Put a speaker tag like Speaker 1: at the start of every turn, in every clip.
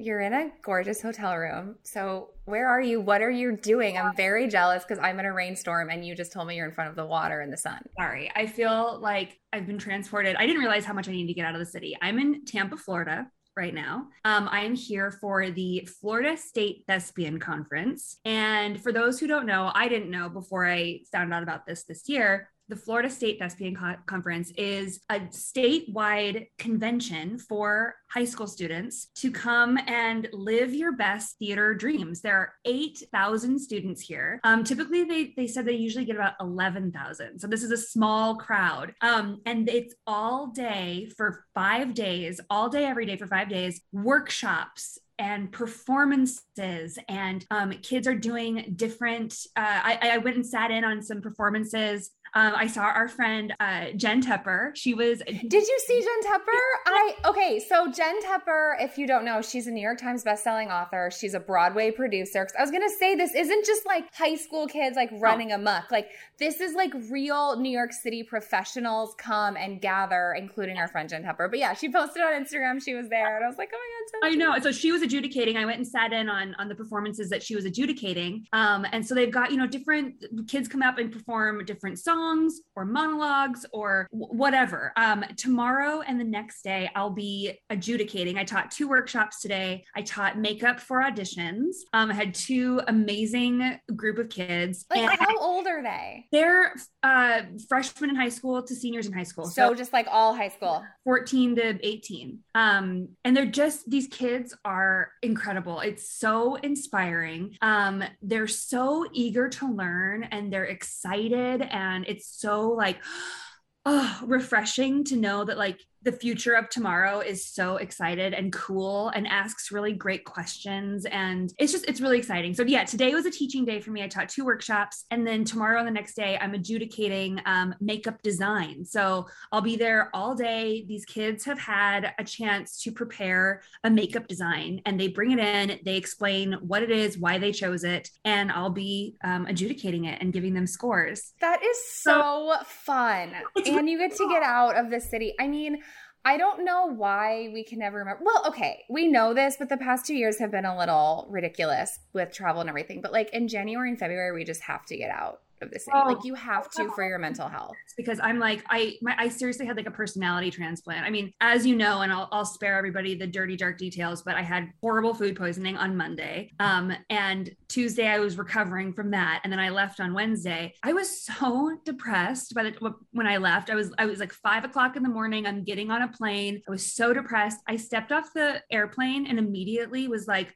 Speaker 1: you're in a gorgeous hotel room. So, where are you? What are you doing? I'm very jealous because I'm in a rainstorm and you just told me you're in front of the water and the sun.
Speaker 2: Sorry. I feel like I've been transported. I didn't realize how much I need to get out of the city. I'm in Tampa, Florida right now. Um, I am here for the Florida State Thespian Conference. And for those who don't know, I didn't know before I found out about this this year the Florida State Thespian Co- Conference is a statewide convention for high school students to come and live your best theater dreams. There are 8,000 students here. Um, typically, they, they said they usually get about 11,000. So this is a small crowd. Um, and it's all day for five days, all day, every day for five days, workshops, and performances and um, kids are doing different uh, I, I, went and sat in on some performances um, I saw our friend uh, Jen Tepper. She was.
Speaker 1: Did you see Jen Tepper? I okay. So Jen Tepper, if you don't know, she's a New York Times bestselling author. She's a Broadway producer. I was gonna say this isn't just like high school kids like running oh. amok. Like this is like real New York City professionals come and gather, including our friend Jen Tepper. But yeah, she posted on Instagram she was there, and I was like, oh my
Speaker 2: god. So I know. So she was adjudicating. I went and sat in on on the performances that she was adjudicating. Um, and so they've got you know different kids come up and perform different songs songs or monologues or whatever. Um, tomorrow and the next day, I'll be adjudicating. I taught two workshops today. I taught makeup for auditions. Um, I had two amazing group of kids.
Speaker 1: Like, how old are they?
Speaker 2: They're uh, freshmen in high school to seniors in high school.
Speaker 1: So, so just like all high school,
Speaker 2: 14 to 18. Um, and they're just, these kids are incredible. It's so inspiring. Um, they're so eager to learn and they're excited and it's so like oh refreshing to know that like the future of tomorrow is so excited and cool and asks really great questions. And it's just it's really exciting. So yeah today was a teaching day for me. I taught two workshops and then tomorrow and the next day i'm adjudicating um, makeup design. So i'll be there all day. These kids have had a chance to prepare a makeup design and they bring it in. They explain what it is why they chose it and i'll be um, adjudicating it and giving them scores.
Speaker 1: That is so, so fun. and you get to get out of the city. I mean I don't know why we can never remember. Well, okay, we know this, but the past two years have been a little ridiculous with travel and everything. But like in January and February, we just have to get out of the. Oh, like you have to for your mental health.
Speaker 2: Because I'm like, I my, I seriously had like a personality transplant. I mean, as you know, and I'll, I'll spare everybody the dirty dark details, but I had horrible food poisoning on Monday. Um, and Tuesday I was recovering from that, and then I left on Wednesday. I was so depressed by the when I left. I was I was like five o'clock in the morning. I'm getting on a plane. I was so depressed. I stepped off the airplane and immediately was like.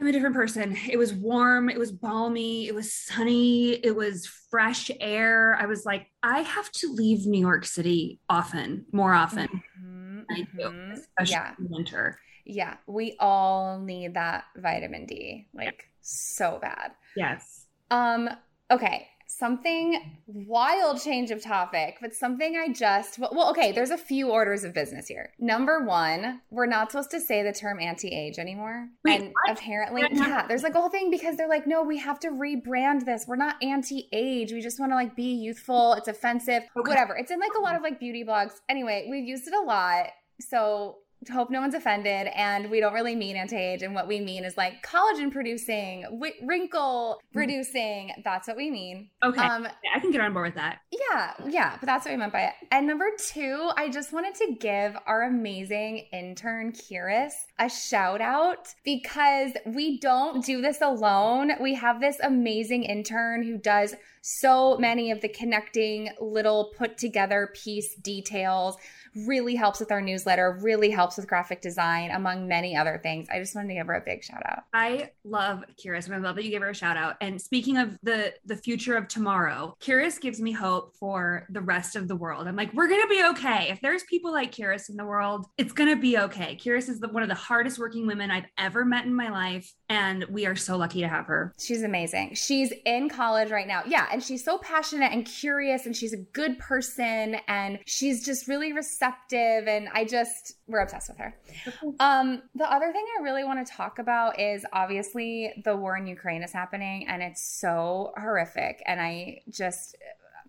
Speaker 2: I'm a different person. It was warm, it was balmy, it was sunny, it was fresh air. I was like, I have to leave New York City often, more often. Mm-hmm, I do, mm-hmm. especially yeah. in winter.
Speaker 1: Yeah, we all need that vitamin D, like yeah. so bad.
Speaker 2: Yes.
Speaker 1: Um, okay something wild change of topic, but something I just well, okay, there's a few orders of business here. Number one, we're not supposed to say the term anti-age anymore. Wait, and what? apparently, yeah, there's like a whole thing because they're like, no, we have to rebrand this. We're not anti-age. We just want to like be youthful. It's offensive. Okay. Whatever. It's in like a lot of like beauty blogs. Anyway, we've used it a lot. So hope no one's offended and we don't really mean anti-age and what we mean is like collagen producing w- wrinkle mm-hmm. reducing that's what we mean.
Speaker 2: Okay. Um, i can get on board with that.
Speaker 1: yeah yeah but that's what we meant by it. And number two i just wanted to give our amazing intern Kiris a shout out because we don't do this alone. We have this amazing intern who does so many of the connecting little put together piece details really helps with our newsletter, really helps with graphic design, among many other things. I just wanted to give her a big shout out.
Speaker 2: I love Curious, I love that you gave her a shout out. And speaking of the the future of tomorrow, Curious gives me hope for the rest of the world. I'm like, we're gonna be okay. If there's people like Curious in the world, it's gonna be okay. Curious is the, one of the hardest working women I've ever met in my life, and we are so lucky to have her.
Speaker 1: She's amazing. She's in college right now. Yeah, and she's so passionate and curious, and she's a good person, and she's just really receptive. And I just, we're obsessed with her. Um, the other thing I really want to talk about is obviously the war in Ukraine is happening, and it's so horrific. And I just,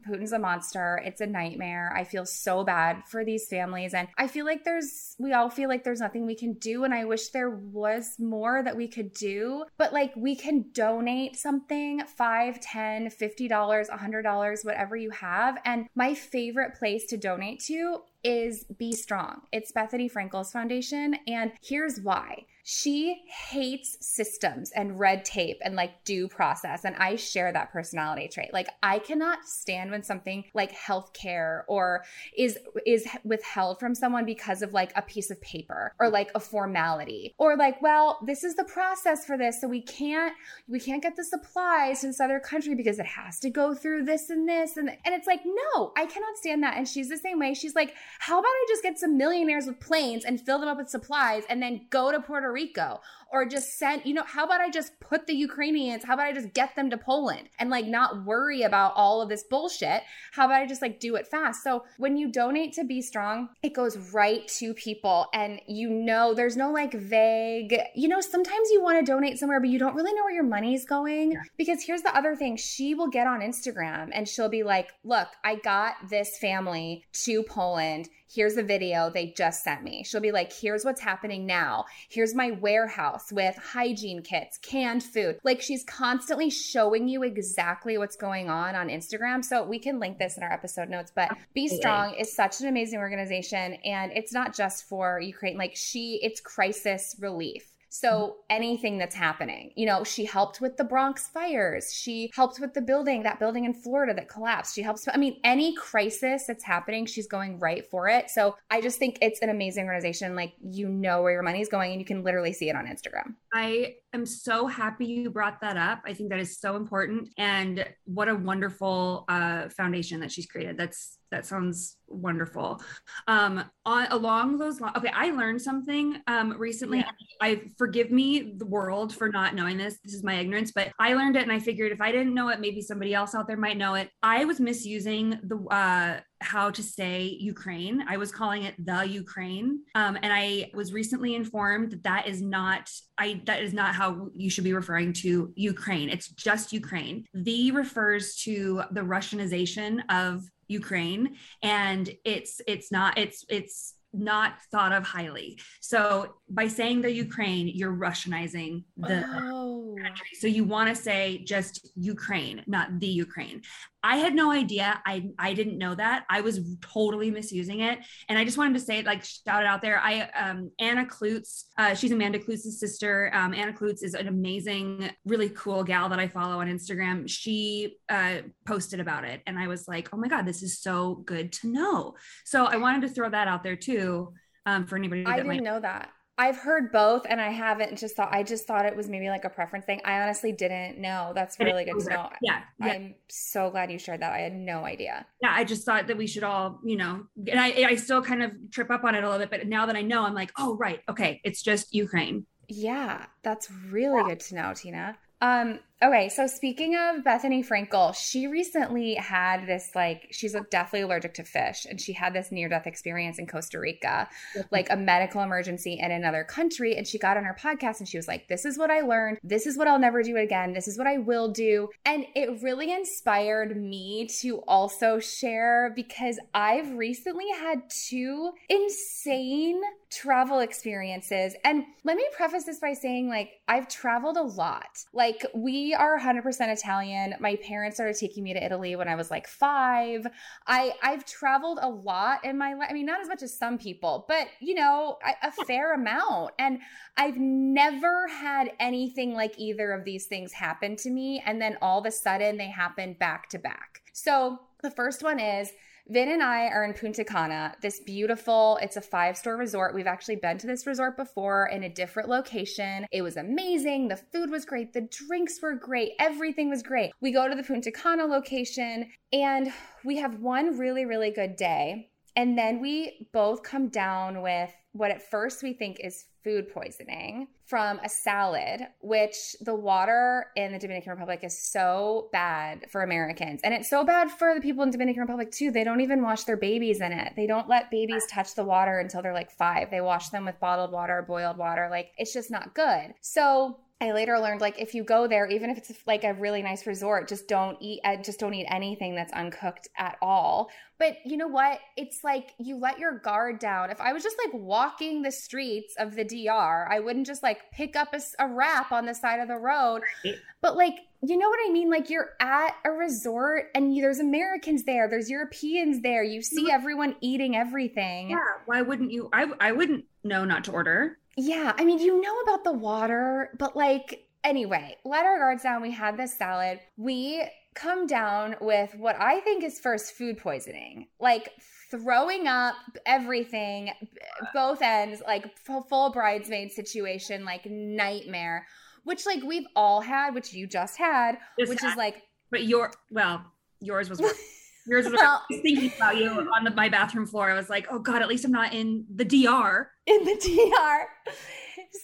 Speaker 1: Putin's a monster. It's a nightmare. I feel so bad for these families. And I feel like there's, we all feel like there's nothing we can do. And I wish there was more that we could do. But like we can donate something five, ten, fifty dollars $100, whatever you have. And my favorite place to donate to is BStrong. It's Bethenny Frankel's foundation. And here's why. She hates systems and red tape and like due process. And I share that personality trait. Like I cannot stand when something like healthcare or is is withheld from someone because of like a piece of paper or like a formality. Or like, well, this is the process for this. So we can't we can't get the supplies to this other country because it has to go through this and this. And and it's like, no, I cannot stand that. And she's the same way. She's like, how about I just get some millionaires with planes and fill them up with supplies and then go to Puerto Rico or just send, you know, how about I just put the Ukrainians, how about I just get them to Poland and like not worry about all of this bullshit? How about I just like do it fast? So when you donate to BStrong, it goes right to people and you know, there's no like vague, you know, sometimes you want to donate somewhere, but you don't really know where your money's going. Because here's the other thing she will get on Instagram and she'll be like, look, I got this family to Poland here's a video they just sent me. She'll be like, here's what's happening now. Here's my warehouse with hygiene kits, canned food. Like she's constantly showing you exactly what's going on on Instagram. So we can link this in our episode notes. But BStrong is such an amazing organization. And it's not just for Ukraine, like she, it's crisis relief. So anything that's happening, you know, she helped with the Bronx fires. She helped with the building, that building in Florida that collapsed. She helps, I mean, any crisis that's happening, she's going right for it. So I just think it's an amazing organization. Like, you know where your money is going and you can literally see it on Instagram.
Speaker 2: I am so happy you brought that up. I think that is so important. And what a wonderful uh, foundation that she's created. That's that sounds wonderful. Um, on along those lines, okay, I learned something um, recently. Yeah. I forgive me the world for not knowing this. This is my ignorance, but I learned it, and I figured if I didn't know it, maybe somebody else out there might know it. I was misusing the uh, how to say Ukraine. I was calling it the Ukraine, um, and I was recently informed that that is not. I that is not how you should be referring to Ukraine. It's just Ukraine. The refers to the Russianization of Ukraine and it's it's not it's it's not thought of highly. So by saying the Ukraine, you're Russianizing the oh. country. So you want to say just Ukraine, not the Ukraine. I had no idea. I I didn't know that. I was totally misusing it, and I just wanted to say, like, shout it out there. I um, Anna Kloots, uh, she's Amanda Kloots's sister. Um, Anna Kloots is an amazing, really cool gal that I follow on Instagram. She uh, posted about it, and I was like, oh my god, this is so good to know. So I wanted to throw that out there too um, for anybody.
Speaker 1: I didn't might- know that. I've heard both and I haven't just thought I just thought it was maybe like a preference thing. I honestly didn't know. That's really good to know.
Speaker 2: Yeah,
Speaker 1: yeah. I'm so glad you shared that. I had no idea.
Speaker 2: Yeah, I just thought that we should all, you know, and I I still kind of trip up on it a little bit, but now that I know, I'm like, oh right, okay, it's just Ukraine.
Speaker 1: Yeah, that's really yeah. good to know, Tina. Um, okay, so speaking of Bethenny Frankel, she recently had this like she's deathly allergic to fish, and she had this near death experience in Costa Rica, like a medical emergency in another country. And she got on her podcast and she was like, "This is what I learned. This is what I'll never do again. This is what I will do." And it really inspired me to also share because I've recently had two insane travel experiences. And let me preface this by saying, like, I've traveled a lot. Like, we we are 100% Italian. My parents started taking me to Italy when I was like 5. I I've traveled a lot in my life. I mean, not as much as some people, but you know, a, a fair amount. And I've never had anything like either of these things happen to me and then all of a sudden they happen back to back. So, the first one is Vin and I are in Punta Cana, this beautiful, it's a five star resort. We've actually been to this resort before in a different location. It was amazing. The food was great. The drinks were great. Everything was great. We go to the Punta Cana location and we have one really, really good day. And then we both come down with what at first we think is food poisoning from a salad, which the water in the Dominican Republic is so bad for Americans. And it's so bad for the people in Dominican Republic too. They don't even wash their babies in it. They don't let babies touch the water until they're like 5. They wash them with bottled water, boiled water. Like it's just not good. So I later learned like if you go there, even if it's like a really nice resort, just don't eat. Just don't eat anything that's uncooked at all. But you know what? It's like you let your guard down. If I was just like walking the streets of the DR, I wouldn't just like pick up a wrap on the side of the road.
Speaker 2: Right.
Speaker 1: But like, you know what I mean? Like you're at a resort and you, there's Americans there, there's Europeans there. You see everyone eating everything.
Speaker 2: Yeah. Why wouldn't you? I I wouldn't know not to order.
Speaker 1: Yeah, I mean, you know about the water, but like, anyway, let our guards down. We had this salad. We come down with what I think is first food poisoning, like throwing up everything, both ends, like full, bridesmaid situation, like nightmare, which like we've all had, which you just had,
Speaker 2: Just
Speaker 1: which
Speaker 2: had-
Speaker 1: is like,
Speaker 2: But your well, yours was worse. Yours was.
Speaker 1: Well-
Speaker 2: I was thinking about you on the, my bathroom floor. I was like, oh god, at least I'm not in the DR.
Speaker 1: in the DR.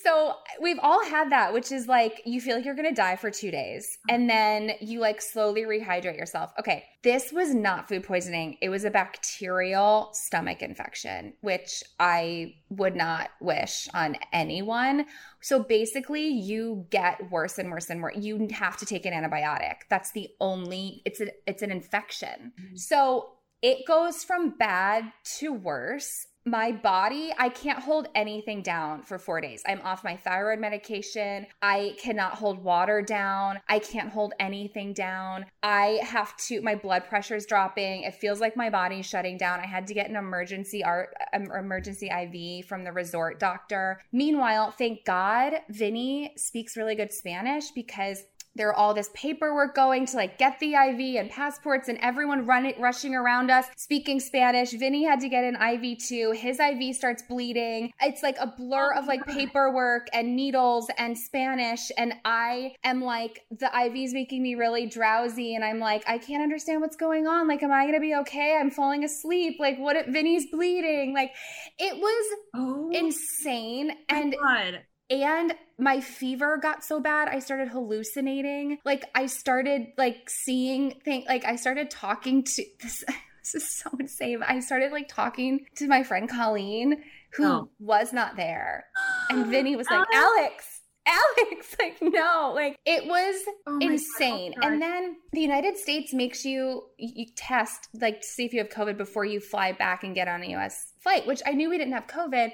Speaker 1: So we've all had that, which is like you feel like you're gonna die for two days and then you like slowly rehydrate yourself. Okay, this was not food poisoning, it was a bacterial stomach infection, which I would not wish on anyone. So basically, you get worse and worse and worse. You have to take an antibiotic. That's the only it's a, it's an infection.
Speaker 2: Mhm.
Speaker 1: So it goes from bad to worse. My body, I can't hold anything down for four days. I'm off my thyroid medication. I cannot hold water down. I can't hold anything down. I have to, my blood pressure is dropping. It feels like my body's shutting down. I had to get an emergency art, um, emergency IV from the resort doctor. Meanwhile, thank God, Vinny speaks really good Spanish because there all this paperwork going to like get the IV and passports and everyone running rushing around us speaking Spanish. Vinny had to get an IV too. His IV starts bleeding. It's like a blur of like paperwork and needles and Spanish and I am like the IV's making me really drowsy and I'm like I can't understand what's going on. Like am I going to be okay? I'm falling asleep. Like what if Vinny's bleeding? Like it was
Speaker 2: Oh,
Speaker 1: insane and
Speaker 2: God.
Speaker 1: and my fever got so bad i started hallucinating like i started like seeing things like i started talking to this this is so insane i started like talking to my friend colleen who
Speaker 2: Oh.
Speaker 1: was not there and vinny was like
Speaker 2: Alex.
Speaker 1: alex like no like it was
Speaker 2: Oh
Speaker 1: insane
Speaker 2: God.
Speaker 1: and then the united states makes you you test like to see if you have covid before you fly back and get on a us flight which i knew we didn't have covid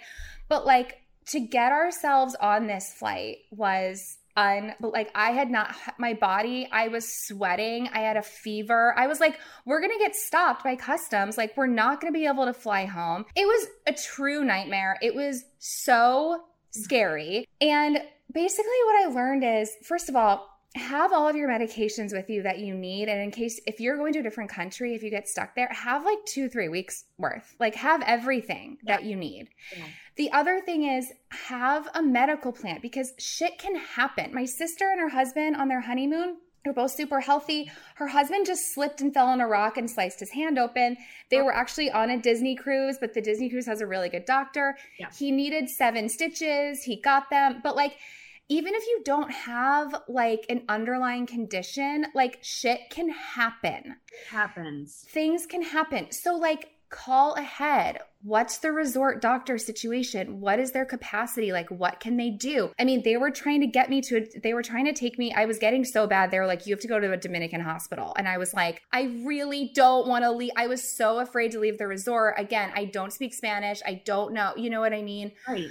Speaker 1: but like to get ourselves on this flight was un like I had not my body I was sweating I had a fever. I was like we're going to get stopped by customs. Like we're not going to be able to fly home. It was a true nightmare. It was so scary. And basically what I learned is first of all have all of your medications with you that you need and in case if you're going to a different country if you get stuck there have like 2 3 weeks worth like have everything that you need
Speaker 2: Yeah.
Speaker 1: the other thing is have a medical plan because shit can happen. My sister and her husband on their honeymoon, they're both super healthy. Her husband just slipped and fell on a rock and sliced his hand open. They oh. were actually on a Disney cruise, but the Disney cruise has a really good doctor.
Speaker 2: Yeah.
Speaker 1: He needed seven stitches, he got them. But like, even if you don't have like an underlying condition, like shit can happen
Speaker 2: happens.
Speaker 1: things can happen. So, like, call ahead. What's the resort doctor situation? What is their capacity? Like, what can they do? I mean, they were trying to get me to, they were trying to take me. I was getting so bad. They were like, you have to go to a Dominican hospital. And I was like, I really don't want to leave. I was so afraid to leave the resort. Again, I don't speak Spanish. I don't know. You know what I mean?
Speaker 2: Right.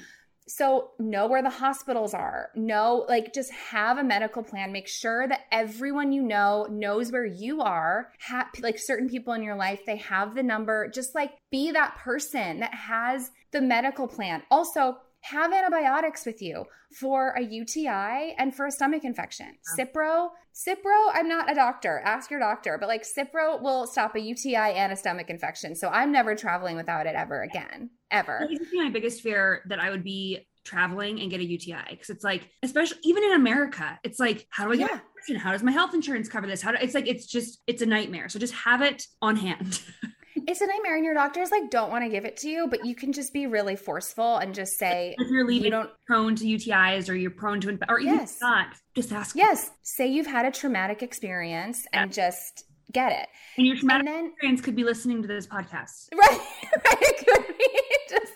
Speaker 1: So, know where the hospitals are. Know, like, just have a medical plan. Make sure that everyone you know knows where you are. Ha- like, certain people in your life, they have the number. Just like be that person that has the medical plan. Also, have antibiotics with you for a UTI and for a stomach infection. Cipro, Cipro, I'm not a doctor. Ask your doctor, but like Cipro will stop a UTI and a stomach infection. So I'm never traveling without it ever again. Ever.
Speaker 2: My biggest fear that I would be traveling and get a UTI because it's like, especially even in America, it's like, how do I get
Speaker 1: Yeah.
Speaker 2: How does my health insurance cover this? How do it's like it's just it's a nightmare. So just have it on hand.
Speaker 1: It's a nightmare, and your doctors like don't want to give it to you, but you can just be really forceful and just say,
Speaker 2: if you're leaving
Speaker 1: you don't
Speaker 2: prone to UTIs or you're prone to or even
Speaker 1: Yes.
Speaker 2: not, just ask.
Speaker 1: Yes, say you've had a traumatic experience and just get it.
Speaker 2: And your traumatic
Speaker 1: And then
Speaker 2: experience could be listening to this podcast.
Speaker 1: Right, right. It could be just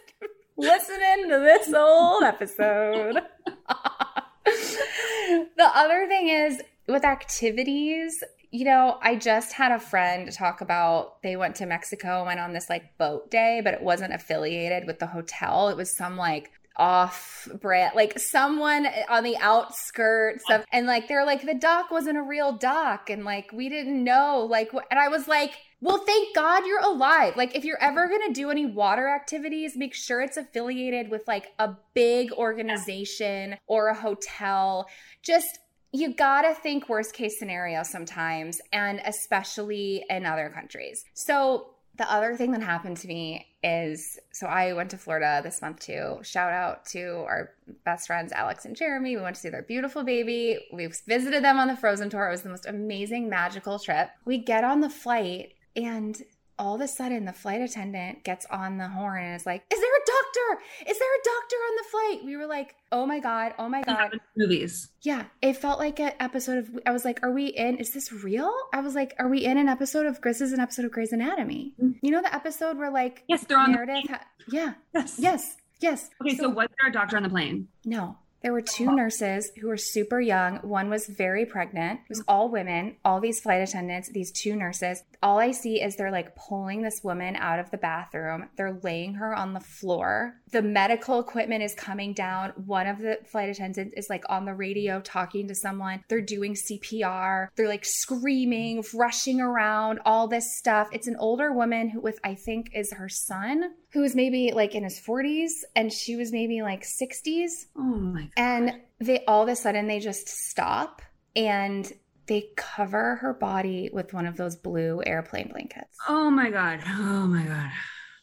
Speaker 1: listening to this old episode. the other thing is with activities, you know, I just had a friend talk about they went to Mexico and went on this like boat day, but it wasn't affiliated with the hotel. It was some like off brand like someone on the outskirts of and like they're like the dock wasn't a real dock and like we didn't know like and i was like well thank god you're alive like if you're ever going to do any water activities make sure it's affiliated with like a big organization or a hotel just you gotta think worst case scenario sometimes and especially in other countries so the other thing that happened to me is so I went to Florida this month too. Shout out to our best friends Alex and Jeremy. We went to see their beautiful baby. We visited them on the Frozen tour. It was the most amazing, magical trip. We get on the flight and all of a sudden the flight attendant gets on the horn and is like, Is there a doctor? Is there a doctor on the flight? We were like, Oh my God, oh my God.
Speaker 2: Movies.
Speaker 1: Yeah, it felt like an episode of. I was like, "Are we in? Is this real?" I was like, "Are we in an episode of? This is an episode of Grey's Anatomy."
Speaker 2: Mm.
Speaker 1: You know the episode where like
Speaker 2: Yes, they're on.
Speaker 1: Meredith? Ha- yeah,
Speaker 2: yes.
Speaker 1: yes, yes.
Speaker 2: Okay, so, was there a doctor on the plane?
Speaker 1: no, there were two nurses who were super young. One was very pregnant. It was all women. All these flight attendants. These two nurses. All I see is they're like pulling this woman out of the bathroom. They're laying her on the floor. The medical equipment is coming down. One of the flight attendants is like on the radio talking to someone. They're doing CPR. They're like screaming, rushing around, all this stuff. It's an older woman who with I think is her son, who is maybe like in his 40s and she was maybe like 60s.
Speaker 2: Oh my.
Speaker 1: And they all of a sudden they just stop and they cover her body with one of those blue airplane blankets.
Speaker 2: Oh my god. Oh my god.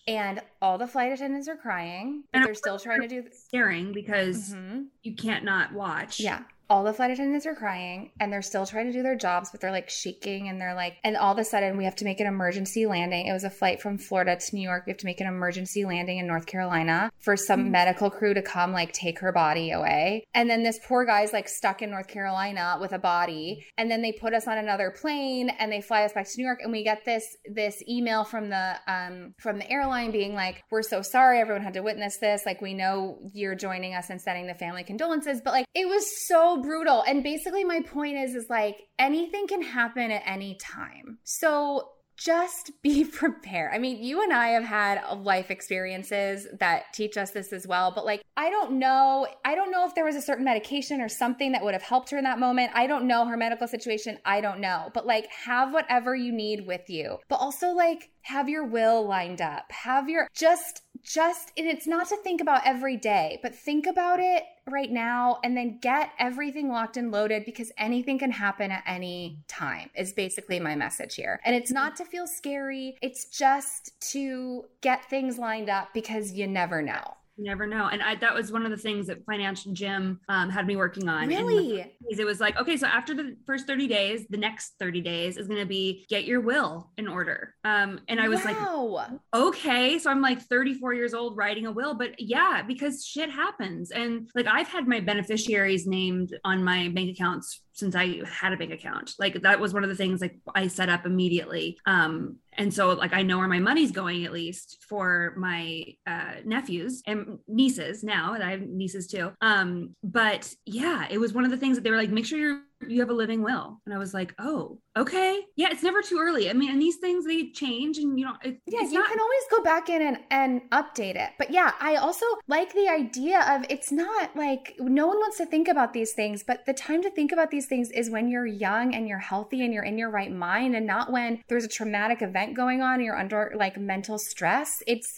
Speaker 1: And all the flight attendants are crying, but
Speaker 2: And
Speaker 1: they're still trying to do
Speaker 2: Staring because
Speaker 1: Mhm.
Speaker 2: you can't not watch.
Speaker 1: Yeah. All the flight attendants are crying and they're still trying to do their jobs, but they're like shaking and they're like, and all of a sudden we have to make an emergency landing. It was a flight from Florida to New York. We have to make an emergency landing in North Carolina for some
Speaker 2: Mhm.
Speaker 1: medical crew to come like take her body away. And then this poor guy's like stuck in North Carolina with a body. And then they put us on another plane and they fly us back to New York. And we get this, this email from the, um, from the airline being like, we're so sorry. Everyone had to witness this. Like, we know you're joining us and sending the family condolences. But like, it was so brutal. And basically my point is, is like anything can happen at any time. So just be prepared. I mean, you and I have had life experiences that teach us this as well, but like, I don't know. I don't know if there was a certain medication or something that would have helped her in that moment. I don't know her medical situation. I don't know. But like, have whatever you need with you, but also like, have your will lined up. Have your just just and it's not to think about every day, but think about it right now and then get everything locked and loaded because anything can happen at any time is basically my message here. And it's not to feel scary, it's just to get things lined up because you never know.
Speaker 2: You never know. And I, that was one of the things that Financial Gym um, had me working on.
Speaker 1: Really?
Speaker 2: it was like, okay, so after the first 30 days, the next 30 days is going to be get your will in order. Um, and I was like,
Speaker 1: wow.
Speaker 2: okay. So I'm like 34 years old writing a will, but yeah, because shit happens. And like I've had my beneficiaries named on my bank accounts since I had a bank account. Like that was one of the things like I set up immediately. Um, and so like I know where my money's going at least for my uh, nephews and nieces now, and I have nieces too. Um, but yeah, it was one of the things that they were like, make sure your you have a living will. And I was like, oh, okay. Yeah, it's never too early. I mean, and these things they change and you know, it,
Speaker 1: Yeah, you
Speaker 2: not-
Speaker 1: can always go back in and, and update it. But yeah, I also like the idea of it's not like no one wants to think about these things, but the time to think about these things is when you're young and you're healthy and you're in your right mind and not when there's a traumatic event going on and you're under like mental stress. It's,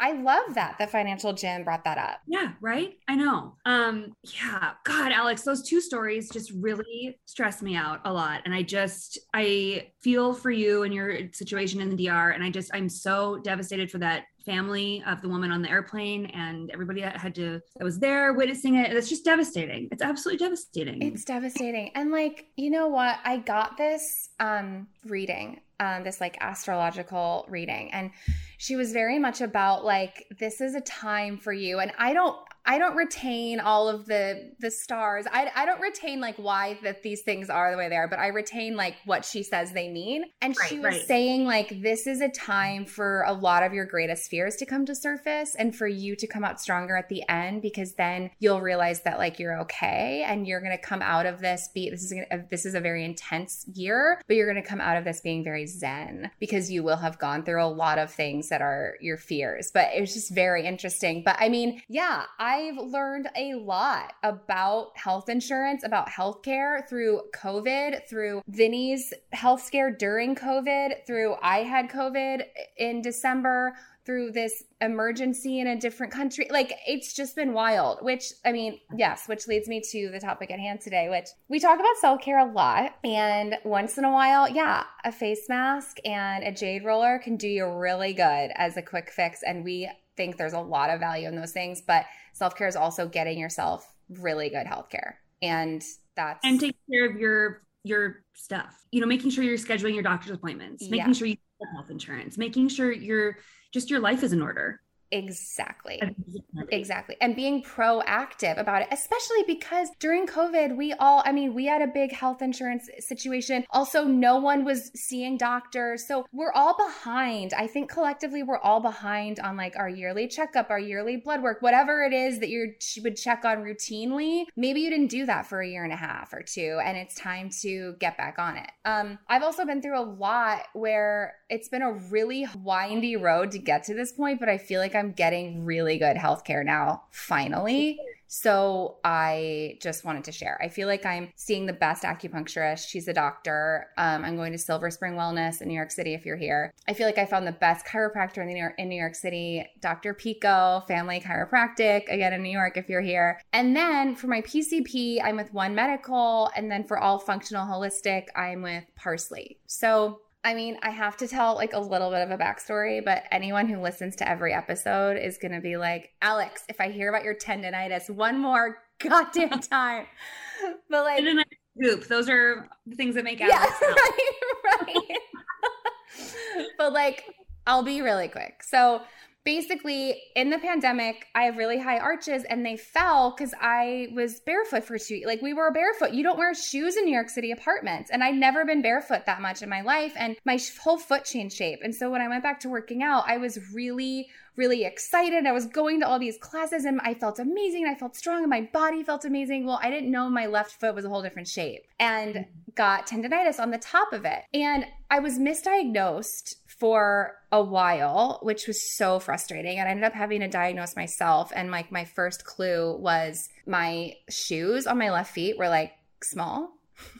Speaker 1: I love that the financial gym brought that up.
Speaker 2: Yeah, right? I know. Um yeah, god Alex, those two stories just really stress me out a lot and I just I feel for you and your situation in the DR and I just I'm so devastated for that family of the woman on the airplane and everybody that had to that was there witnessing it. It's just devastating. It's absolutely devastating.
Speaker 1: It's devastating. And like, you know what? I got this um reading, um this like astrological reading and she was very much about like this is a time for you and I don't I don't retain all of the the stars. I I don't retain like why that these things are the way they are, but I retain like what she says they mean. And she was
Speaker 2: right.
Speaker 1: saying like this is a time for a lot of your greatest fears to come to surface and for you to come out stronger at the end because then you'll realize that like you're okay and you're going to come out of this be this is gonna, uh, this is a very intense year, but you're going to come out of this being very zen because you will have gone through a lot of things that are your fears. But it was just very interesting. But I mean, yeah, I've learned a lot about health insurance, about healthcare through COVID, through Vinny's health scare during COVID, through I had COVID in December, through this emergency in a different country. Like it's just been wild, which I mean, yes, which leads me to the topic at hand today, which we talk about self-care a lot and once in a while, yeah, a face mask and a jade roller can do you really good as a quick fix and we think there's a lot of value in those things, but self-care is also getting yourself really good healthcare. And that's
Speaker 2: and take care of your your stuff. You know, making sure you're scheduling your doctor's appointments, making
Speaker 1: Yeah.
Speaker 2: sure you have health insurance, making sure your just your life is in order.
Speaker 1: Exactly. Exactly. And being proactive about it, especially because during COVID, we all, I mean, we had a big health insurance situation. Also, no one was seeing doctors. So we're all behind. I think collectively, we're all behind on like our yearly checkup, our yearly blood work, whatever it is that you would check on routinely. Maybe you didn't do that for a year and a half or two, and it's time to get back on it. Um, I've also been through a lot where it's been a really windy road to get to this point, but I feel like I'm getting really good healthcare now, finally. So I just wanted to share. I feel like I'm seeing the best acupuncturist. She's a doctor. Um, I'm going to Silver Spring Wellness in New York City if you're here. I feel like I found the best chiropractor in, New York, in New York City, Dr. Pico, Family Chiropractic, again in New York if you're here. And then for my PCP, I'm with One Medical. And then for all functional holistic, I'm with Parsley. So I mean, I have to tell like a little bit of a backstory, but anyone who listens to every episode is going to be like, Alex, if I hear about your tendonitis one more goddamn time. But like,
Speaker 2: I goop. Those are the things that make
Speaker 1: yeah,
Speaker 2: Alex Alex.
Speaker 1: right, right. but like, I'll be really quick. So basically, in the pandemic, I have really high arches and they fell because I was barefoot for two. Like we were barefoot. You don't wear shoes in New York City apartments, and I'd never been barefoot that much in my life, and my whole foot changed shape. And so when I went back to working out, I was really really excited. I was going to all these classes and I felt amazing. I felt strong and my body felt amazing. Well, I didn't know my left foot was a whole different shape and mm-hmm. got tendonitis on the top of it. And I was misdiagnosed for a while, which was so frustrating. And I ended up having to diagnose myself. And like my first clue was my shoes on my left feet were like small.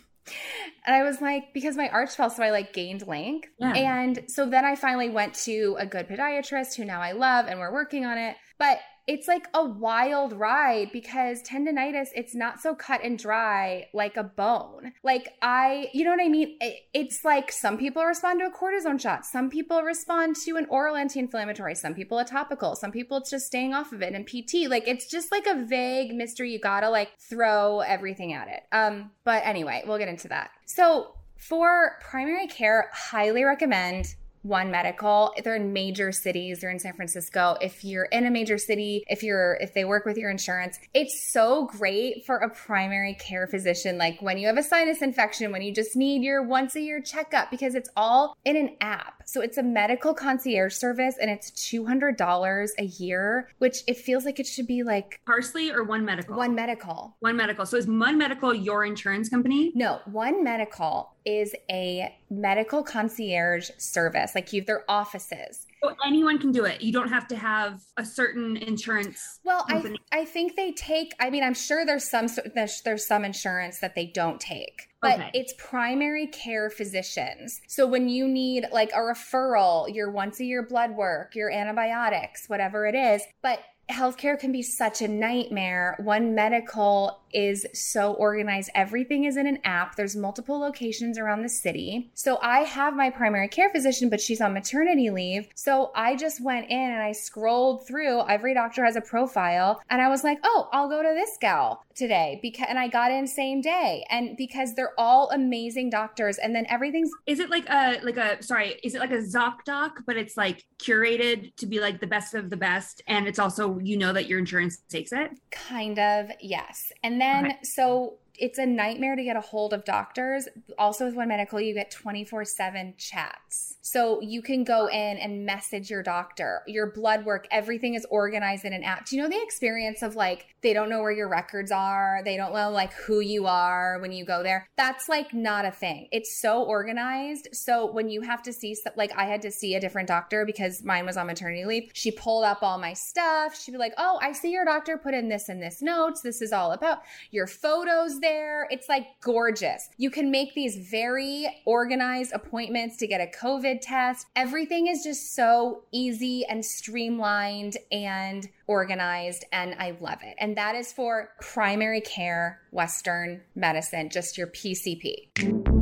Speaker 1: And I was like, because my arch fell, so I like gained length.
Speaker 2: Yeah.
Speaker 1: And so then I finally went to a good podiatrist who now I love and we're working on it. But it's like a wild ride because tendonitis, it's not so cut and dry like a bone. Like, I, you know what I mean? It- it's like some people respond to a cortisone shot, some people respond to an oral anti inflammatory, some people a topical, some people it's just staying off of it and PT. Like, it's just like a vague mystery. You gotta like throw everything at it. Um, but anyway, we'll get into that. So, for primary care, highly recommend One Medical. They're in major cities. They're in San Francisco. If you're in a major city, if you're if they work with your insurance, it's so great for a primary care physician. Like when you have a sinus infection, when you just need your once a year checkup, because it's all in an app. So it's a medical concierge service, and it's two hundred dollars a year, which it feels like it should be like
Speaker 2: Parsley or One Medical?
Speaker 1: One Medical.
Speaker 2: One Medical. So is One Medical your insurance company?
Speaker 1: No, One Medical is a medical concierge service. Like you have their offices.
Speaker 2: So anyone can do it. You don't have to have a certain insurance.
Speaker 1: Well, I
Speaker 2: company.
Speaker 1: I think they take. I mean, I'm sure there's some there's, there's some insurance that they don't take. But
Speaker 2: Okay.
Speaker 1: it's primary care physicians. So when you need like a referral, your once a year blood work, your antibiotics, whatever it is, but healthcare can be such a nightmare. One Medical is so organized. Everything is in an app. There's multiple locations around the city. So I have my primary care physician, but she's on maternity leave. So I just went in and I scrolled through. Every doctor has a profile, and I was like, "Oh, I'll go to this gal today." Because and I got in same day, and because they're all amazing doctors, and then everything's
Speaker 2: Is it like a like a sorry? Is it like a ZocDoc, but it's like curated to be like the best of the best, and it's also you know that your insurance takes it.
Speaker 1: Kind of, yes. And then,
Speaker 2: Okay.
Speaker 1: so it's a nightmare to get a hold of doctors. Also, with One Medical, you get 24 7 chats. So you can go in and message your doctor, your blood work, everything is organized in an app. Do you know the experience of like, they don't know where your records are? They don't know like who you are when you go there? That's like not a thing. It's so organized. So when you have to see, like, I had to see a different doctor because mine was on maternity leave. She pulled up all my stuff. She'd be like, Oh, I see your doctor put in this and this notes. This is all about your photos there. It's like gorgeous. You can make these very organized appointments to get a COVID test. Everything is just so easy and streamlined and organized, and I love it. And that is for primary care, Western medicine, just your PCP.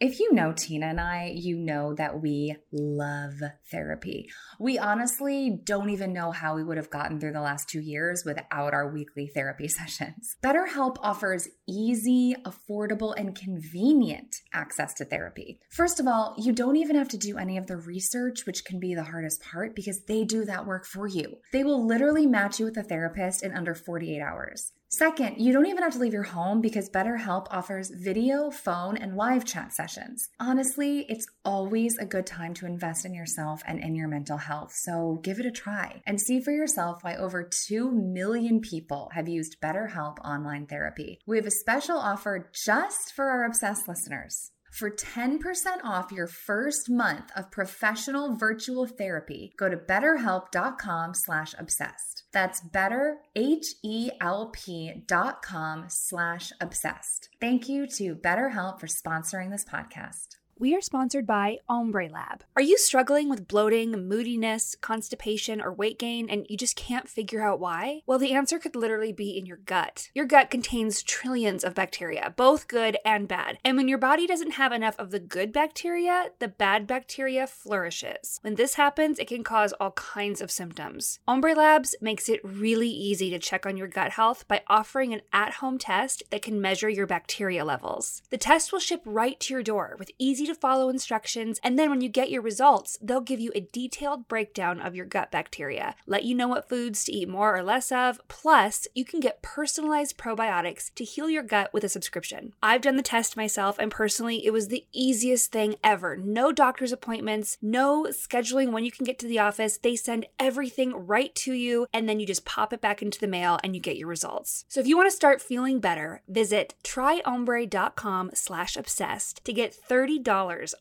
Speaker 1: If you know Tina and I, you know that we love therapy. We honestly don't even know how we would have gotten through the last two years without our weekly therapy sessions. BetterHelp offers easy, affordable, and convenient access to therapy. First of all, you don't even have to do any of the research, which can be the hardest part because they do that work for you. They will literally match you with a therapist in under 48 hours. Second, you don't even have to leave your home because BetterHelp offers video, phone, and live chat sessions. Honestly, it's always a good time to invest in yourself and in your mental health, so give it a try and see for yourself why over 2 million people have used BetterHelp online therapy. We have a special offer just for our obsessed listeners. For 10% off your first month of professional virtual therapy, go to betterhelp.com slash obsessed. That's better, H-E-L-P dot com slash obsessed. Thank you to BetterHelp for sponsoring this podcast.
Speaker 3: We are sponsored by Ombre Lab. Are you struggling with bloating, moodiness, constipation, or weight gain, and you just can't figure out why? Well, the answer could literally be in your gut. Your gut contains trillions of bacteria, both good and bad. And when your body doesn't have enough of the good bacteria, the bad bacteria flourishes. When this happens, it can cause all kinds of symptoms. Ombre Labs makes it really easy to check on your gut health by offering an at home test that can measure your bacteria levels. The test will ship right to your door with easy to follow instructions, and then when you get your results, they'll give you a detailed breakdown of your gut bacteria, let you know what foods to eat more or less of, plus, you can get personalized probiotics to heal your gut with a subscription. I've done the test myself, and personally, it was the easiest thing ever. No doctor's appointments, no scheduling when you can get to the office. They send everything right to you, and then you just pop it back into the mail and you get your results. So if you want to start feeling better, visit tryombre.com slash obsessed to get $30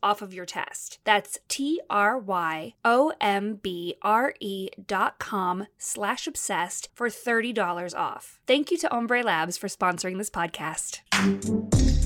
Speaker 3: off of your test. That's T R Y O M B R E dot com slash obsessed for $30 off. Thank you to Ombre Labs for sponsoring this podcast.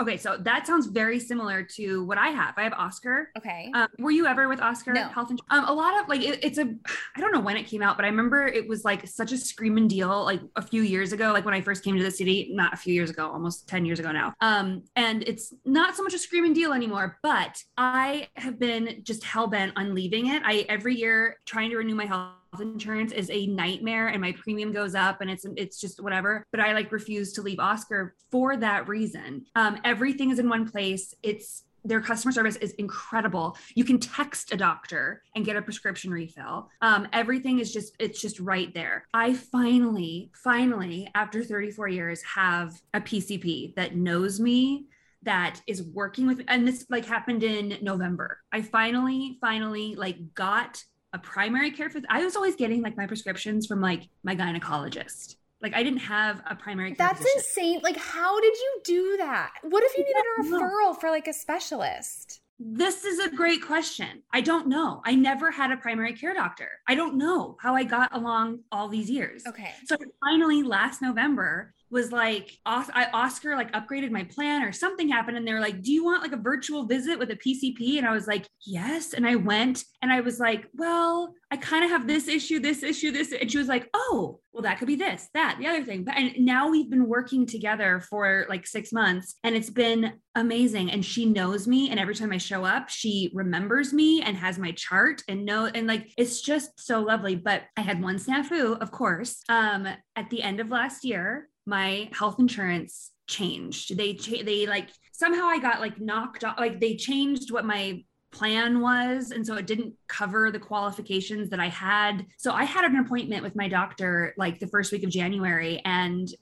Speaker 2: Okay, so that sounds very similar to what I have. I have Oscar.
Speaker 1: Okay.
Speaker 2: Um, were you ever with Oscar
Speaker 1: No.
Speaker 2: Health Insurance? Um, a lot of like it, it's a I don't know when it came out, but I remember it was like such a screaming deal like a few years ago, like when I first came to the city, not a few years ago, almost 10 years ago now. Um, and it's not so much a screaming deal anymore, but I have been just hell bent on leaving it. I every year trying to renew my health insurance is a nightmare and my premium goes up and it's it's just whatever but i like refuse to leave oscar for that reason. Um, everything is in one place. It's their customer service is incredible. You can text a doctor and get a prescription refill. Um, everything is just it's just right there. I finally finally after 34 years have a pcp that knows me that is working with me. and this like happened in november. I finally finally like got a primary care physician. I was always getting like my prescriptions from like my gynecologist. Like I didn't have a primary care
Speaker 1: That's
Speaker 2: physician.
Speaker 1: insane. Like, how did you do that? What if you needed a referral for like a specialist?
Speaker 2: This is a great question. I don't know. I never had a primary care doctor. I don't know how I got along all these years.
Speaker 1: Okay.
Speaker 2: So finally, last November, was like I, Oscar like upgraded my plan or something happened and they were like do you want like a virtual visit with a PCP and I was like yes. And I went and I was like well I kind of have this issue this issue this and she was like oh well that could be this that the other thing. But and now we've been working together for like 6 months and it's been amazing and she knows me and every time I show up she remembers me and has my chart and know and like it's just so lovely. But I had one snafu of course um at the end of last year my health insurance changed. They they like somehow I got like knocked off. Like they changed what my plan was and so it didn't cover the qualifications that I had. So I had an appointment with my doctor like the first week of January and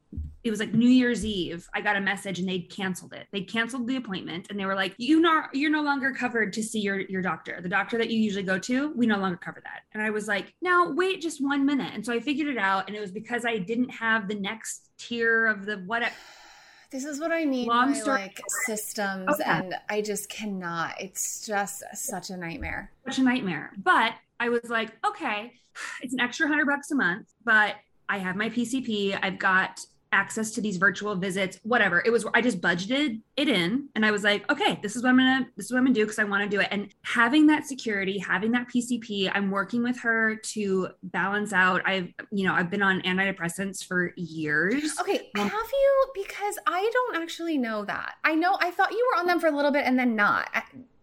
Speaker 2: it was like New Year's Eve. I got a message and they'd canceled it. They canceled the appointment and they were like, "You know, you're no longer covered to see your your doctor. The doctor that you usually go to, we no longer cover that." And I was like, "Now wait just one minute." And so I figured it out, and it was because I didn't have the next tier of the what.
Speaker 1: This is what I mean Long by story like systems, okay. and I just cannot. It's just such a nightmare.
Speaker 2: Such a nightmare. But I was like, okay, it's an extra hundred bucks a month, but I have my PCP. I've got access to these virtual visits, whatever. It was I just budgeted it in and I was like, okay, this is what I'm gonna this is what I'm gonna do because I want to do it. And having that security, having that PCP, I'm working with her to balance out. I've you know, I've been on antidepressants for years.
Speaker 1: Okay, have you? Because I don't actually know that. I know I thought you were on them for a little bit and then not.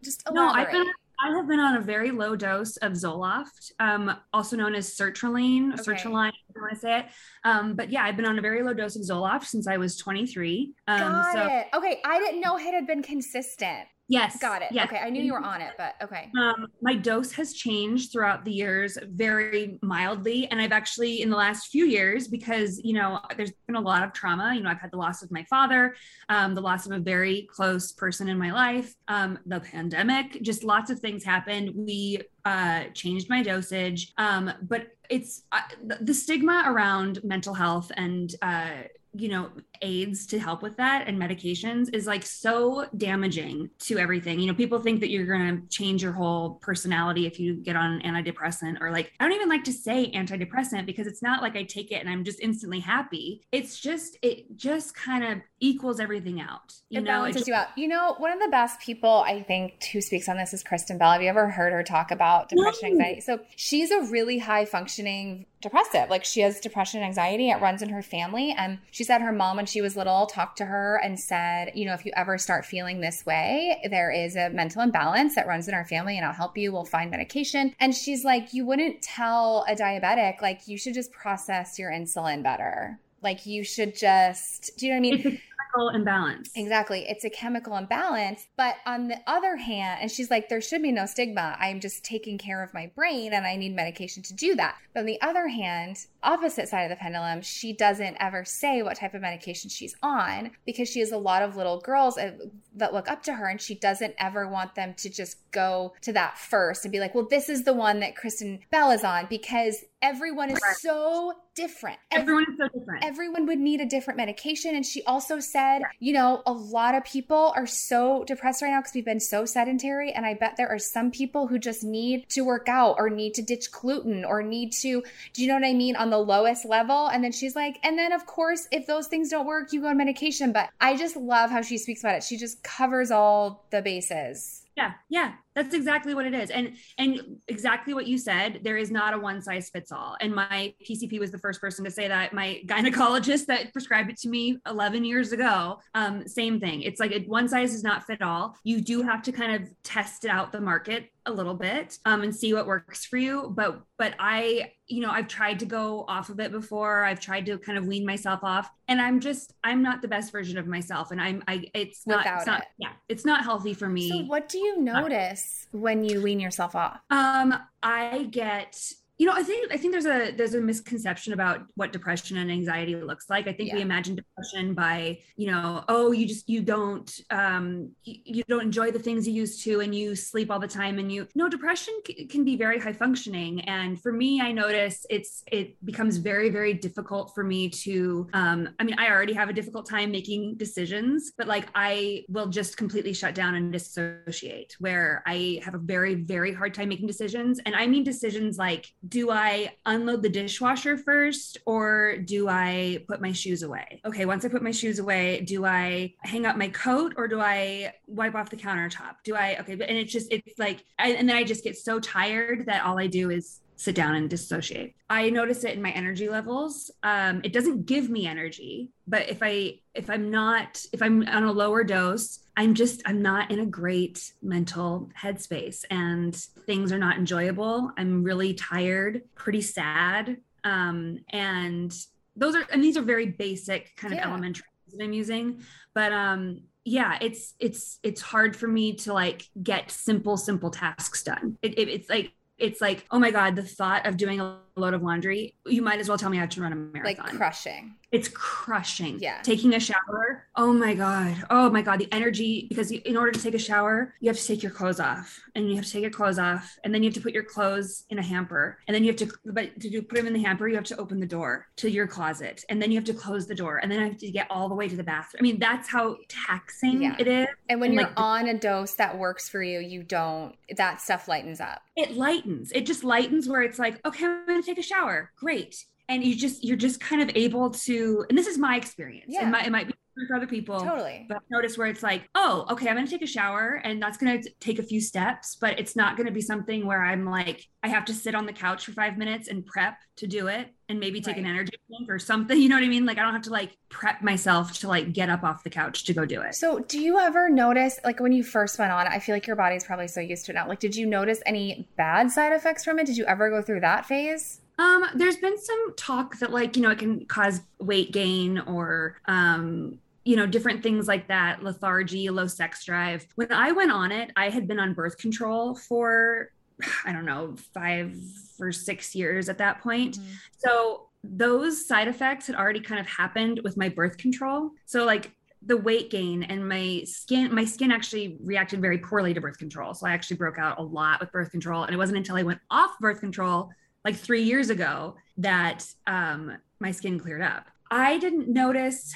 Speaker 1: Just elaborate.
Speaker 2: No, I've been I have been on a very low dose of Zoloft, um, also known as sertraline, okay. sertraline, I want to say it. Um, but yeah, I've been on a very low dose of Zoloft since I was 23. Um,
Speaker 1: Got so- it. Okay, I didn't know it had been consistent.
Speaker 2: Yes.
Speaker 1: Got it.
Speaker 2: Yes.
Speaker 1: Okay. I knew you were on it, but okay.
Speaker 2: Um, my dose has changed throughout the years very mildly. And I've actually, in the last few years, because, you know, there's been a lot of trauma. You know, I've had the loss of my father, um, the loss of a very close person in my life, um, the pandemic, just lots of things happened. We uh, changed my dosage. Um, but it's uh, the stigma around mental health and, uh, you know aids to help with that and medications is like so damaging to everything. You know people think that you're going to change your whole personality if you get on an antidepressant or like i don't even like to say antidepressant because it's not like i take it and i'm just instantly happy. It's just it just kind of equals everything out
Speaker 1: you it know? Balances it just, you out. You know one of the best people i think who speaks on this is kristen bell. Have you ever heard her talk about depression no. anxiety? So she's a really high functioning depressive like she has depression and anxiety it runs in her family and she said her mom when she was little talked to her and said, you know, if you ever start feeling this way, there is a mental imbalance that runs in our family and I'll help you. We'll find medication. And she's like, you wouldn't tell a diabetic, like, you should just process your insulin better. Like, you should just, do you know what I mean?
Speaker 2: chemical imbalance.
Speaker 1: Exactly. It's a chemical imbalance. But on the other hand, and she's like, there should be no stigma. I'm just taking care of my brain and I need medication to do that. But on the other hand, opposite side of the pendulum, she doesn't ever say what type of medication she's on because she has a lot of little girls that look up to her and she doesn't ever want them to just go to that first and be like, well, this is the one that Kristen Bell is on because everyone is so different.
Speaker 2: Everyone is so different.
Speaker 1: Everyone would need a different medication. And she also said, you know, a lot of people are so depressed right now because we've been so sedentary. And I bet there are some people who just need to work out or need to ditch gluten or need to, do you know what I mean, on the lowest level. And then she's like, and then of course, if those things don't work, you go on medication. But I just love how she speaks about it. She just covers all the bases.
Speaker 2: Yeah, yeah, that's exactly what it is. And and exactly what you said, there is not a one size fits all. And my PCP was the first person to say that. My gynecologist that prescribed it to me 11 years ago, um, same thing. It's like it, one size does not fit all. You do have to kind of test out the market a little bit um, and see what works for you. But but I, you know, I've tried to go off of it before. I've tried to kind of wean myself off, and I'm just I'm not the best version of myself, and I'm I it's not
Speaker 1: Without
Speaker 2: it's not
Speaker 1: it.
Speaker 2: yeah it's not healthy for me.
Speaker 1: So what do you notice when you wean yourself off?
Speaker 2: Um, I get you know, I think I think there's a there's a misconception about what depression and anxiety looks like. I think we imagine depression by, you know, oh, you just you don't um you, you don't enjoy the things you used to and you sleep all the time and you no depression c- can be very high functioning. And for me I notice it's it becomes very very difficult for me to um I mean I already have a difficult time making decisions, but like I will just completely shut down and dissociate where I have a very very hard time making decisions. And I mean decisions like do I unload the dishwasher first or do I put my shoes away? Okay, once I put my shoes away, do I hang up my coat or do I wipe off the countertop? Do I, okay, and it's just, it's like, I, and then I just get so tired that all I do is sit down and dissociate. I notice it in my energy levels. Um, it doesn't give me energy, but if I if I'm not if I'm on a lower dose, I'm just I'm not in a great mental headspace and things are not enjoyable. I'm really tired, pretty sad. Um, and those are and these are very basic kind of
Speaker 1: Yeah.
Speaker 2: elementary that I'm using. But um yeah, it's it's it's hard for me to like get simple, simple tasks done. It, it, it's like it's like, oh my God, the thought of doing a load of laundry, you might as well tell me how to run a marathon.
Speaker 1: Like crushing.
Speaker 2: it's crushing.
Speaker 1: Yeah.
Speaker 2: Taking a shower. Oh my God. Oh my God. The energy, because you, in order to take a shower, you have to take your clothes off and you have to take your clothes off. And then you have to put your clothes in a hamper. And then you have to, but to do, put them in the hamper, you have to open the door to your closet. And then you have to close the door. And then I have to get all the way to the bathroom. I mean, that's how taxing
Speaker 1: Yeah.
Speaker 2: it is.
Speaker 1: And when
Speaker 2: And,
Speaker 1: you're
Speaker 2: like,
Speaker 1: on a dose that works for you, you don't that stuff lightens up.
Speaker 2: it lightens it just lightens where it's like okay i'm gonna take a shower great and you just you're just kind of able to and this is my experience
Speaker 1: Yeah.
Speaker 2: it, might, it might be for other people
Speaker 1: Totally.
Speaker 2: but I've where it's like oh okay i'm gonna take a shower and that's gonna take a few steps but it's not gonna be something where i'm like i have to sit on the couch for five minutes and prep to do it and maybe take an energy drink or something you know what i mean like i don't have to like prep myself to like get up off the couch to go do it
Speaker 1: So, do you ever notice, like when you first went on I feel like your body's probably so used to it now. Like, did you notice any bad side effects from it? Did you ever go through that phase?
Speaker 2: Um, there's been some talk that like, you know, it can cause weight gain or um, you know, different things like that, lethargy, low sex drive. When I went on it, I had been on birth control for I don't know, 5 or 6 years at that point. So those side effects had already kind of happened with my birth control. So like the weight gain and my skin my skin actually reacted very poorly to birth control. So I actually broke out a lot with birth control and it wasn't until I went off birth control like 3 years ago that um my skin cleared up. I didn't notice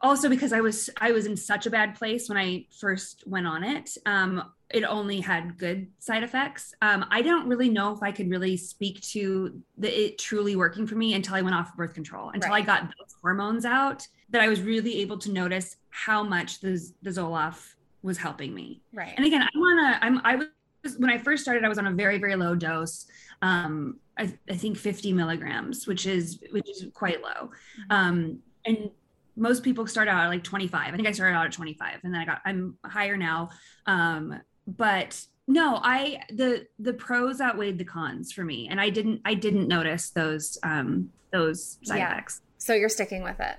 Speaker 2: also because I was I was in such a bad place when I first went on it. Um it only had good side effects. Um, I don't really know if I could really speak to the it truly working for me until I went off of birth control, until
Speaker 1: Right.
Speaker 2: I got those hormones out, that I was really able to notice how much the the Zoloft was helping me.
Speaker 1: Right.
Speaker 2: And again, I'm on a I'm I was when I first started, I was on a very very low dose. Um, I, I think 50 milligrams, which is which is quite low. Um, and most people start out at like 25. I think I started out at 25, and then I got I'm higher now. Um, but no, I the the pros outweighed the cons for me, and I didn't I didn't notice those um those side
Speaker 1: Yeah.
Speaker 2: effects.
Speaker 1: so you're sticking with it.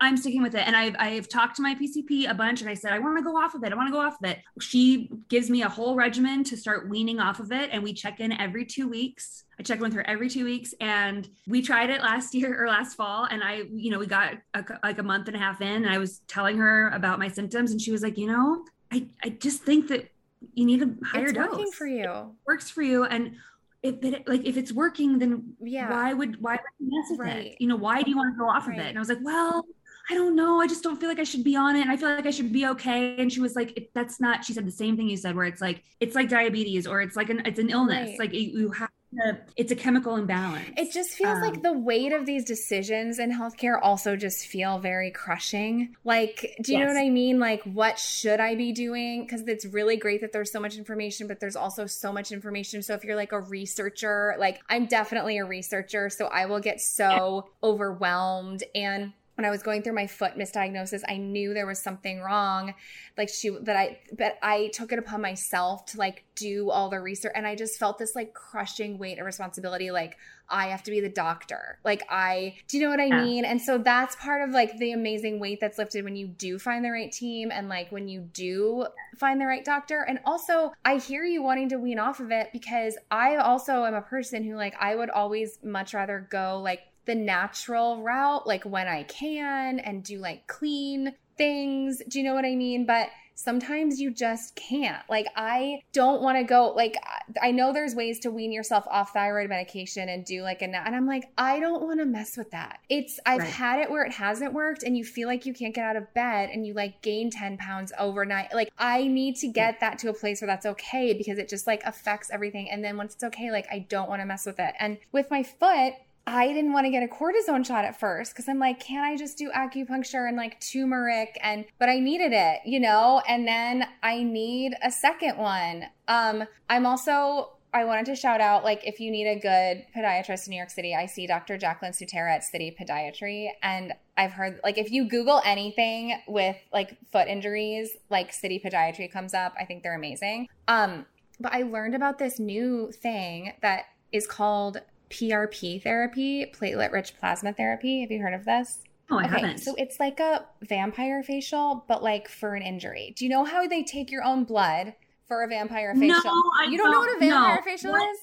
Speaker 2: I'm sticking with it. And I've I've talked to my PCP a bunch and I said, I want to go off of it. I want to go off of it. She gives me a whole regimen to start weaning off of it. And we check in every two weeks. I check in with her every two weeks. And we tried it last year or last fall. And I, you know, we got a, like a month and a half in and I was telling her about my symptoms. And she was like, you know, I, I just think that you need a higher
Speaker 1: it's
Speaker 2: dose.
Speaker 1: working for you.
Speaker 2: works for you. And if it, like if it's working, then
Speaker 1: Yeah.
Speaker 2: why would why would you mess with
Speaker 1: Right.
Speaker 2: it? You know, why do you want to go off of it? And I was like, well, I don't know. I just don't feel like I should be on it. And I feel like I should be okay. And she was like, that's not, she said the same thing you said, where it's like, it's like diabetes or it's like an, it's an illness.
Speaker 1: Right.
Speaker 2: Like you have to, it's a chemical imbalance.
Speaker 1: It just feels
Speaker 2: Um,
Speaker 1: like the weight of these decisions in healthcare also just feel very crushing. Like, do you know what I mean? Like, what should I be doing? Because it's really great that there's so much information, but there's also so much information. So if you're like a researcher, like I'm definitely a researcher, so I will get so overwhelmed and when I was going through my foot misdiagnosis, I knew there was something wrong. Like she that I but I took it upon myself to like do all the research and I just felt this like crushing weight of responsibility like I have to be the doctor. Like I do you know what I yeah. mean? And so that's part of like the amazing weight that's lifted when you do find the right team and like when you do find the right doctor. And also I hear you wanting to wean off of it because I also am a person who like I would always much rather go like the natural route, like when I can, and do like clean things. Do you know what I mean? But sometimes you just can't. Like, I don't want to go, like, I know there's ways to wean yourself off thyroid medication and do like a, and I'm like, I don't want to mess with that. It's, I've right. had it where it hasn't worked and you feel like you can't get out of bed and you like gain 10 pounds overnight. Like, I need to get that to a place where that's okay because it just like affects everything. And then once it's okay, like, I don't want to mess with it. And with my foot, I didn't want to get a cortisone shot at first because I'm like, can't I just do acupuncture and like turmeric and but I needed it, you know? And then I need a second one. Um, I'm also I wanted to shout out like if you need a good podiatrist in New York City, I see Dr. Jacqueline Sutera at City Podiatry. And I've heard like if you Google anything with like foot injuries, like City Podiatry comes up. I think they're amazing. Um, but I learned about this new thing that is called PRP therapy, platelet rich plasma therapy. Have you heard of this?
Speaker 2: Oh, I okay, haven't.
Speaker 1: So it's like a vampire facial, but like for an injury. Do you know how they take your own blood for a vampire facial?
Speaker 2: No, I
Speaker 1: you
Speaker 2: don't,
Speaker 1: don't know what a vampire
Speaker 2: no.
Speaker 1: facial
Speaker 2: what
Speaker 1: is?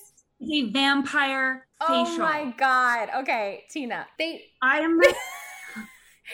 Speaker 2: A vampire oh
Speaker 1: facial.
Speaker 2: Oh
Speaker 1: my god. Okay, Tina. They
Speaker 2: I am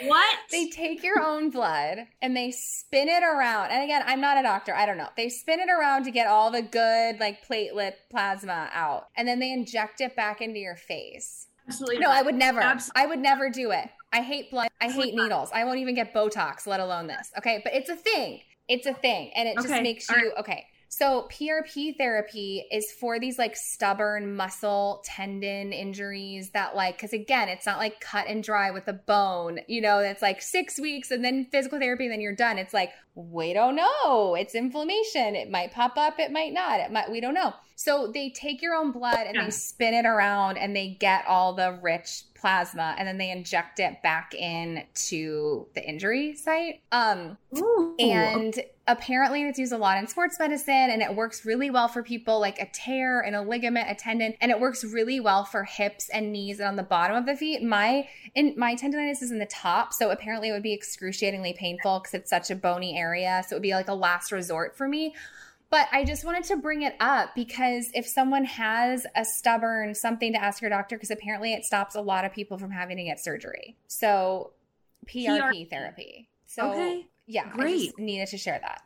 Speaker 2: What?
Speaker 1: They take your own blood and they spin it around. And again, I'm not a doctor. I don't know. They spin it around to get all the good, like, platelet plasma out. And then they inject it back into your face.
Speaker 2: Absolutely.
Speaker 1: No,
Speaker 2: not.
Speaker 1: I would never.
Speaker 2: Absolutely.
Speaker 1: I would never do it. I hate blood. I hate needles. I won't even get Botox, let alone this. Okay. But it's a thing. It's a thing. And it okay. just makes you, right. okay. So, PRP therapy is for these like stubborn muscle tendon injuries that, like, because again, it's not like cut and dry with a bone, you know, that's like six weeks and then physical therapy and then you're done. It's like, we don't know. It's inflammation. It might pop up, it might not. It might, we don't know. So, they take your own blood and yeah. they spin it around and they get all the rich plasma and then they inject it back in to the injury site. Um, Ooh. and apparently it's used a lot in sports medicine and it works really well for people like a tear and a ligament a tendon and it works really well for hips and knees and on the bottom of the feet my in my tendonitis is in the top so apparently it would be excruciatingly painful because it's such a bony area so it would be like a last resort for me but I just wanted to bring it up because if someone has a stubborn something to ask your doctor, because apparently it stops a lot of people from having to get surgery. So PRP, PRP. therapy. So okay. Yeah, Great. I just needed to share that.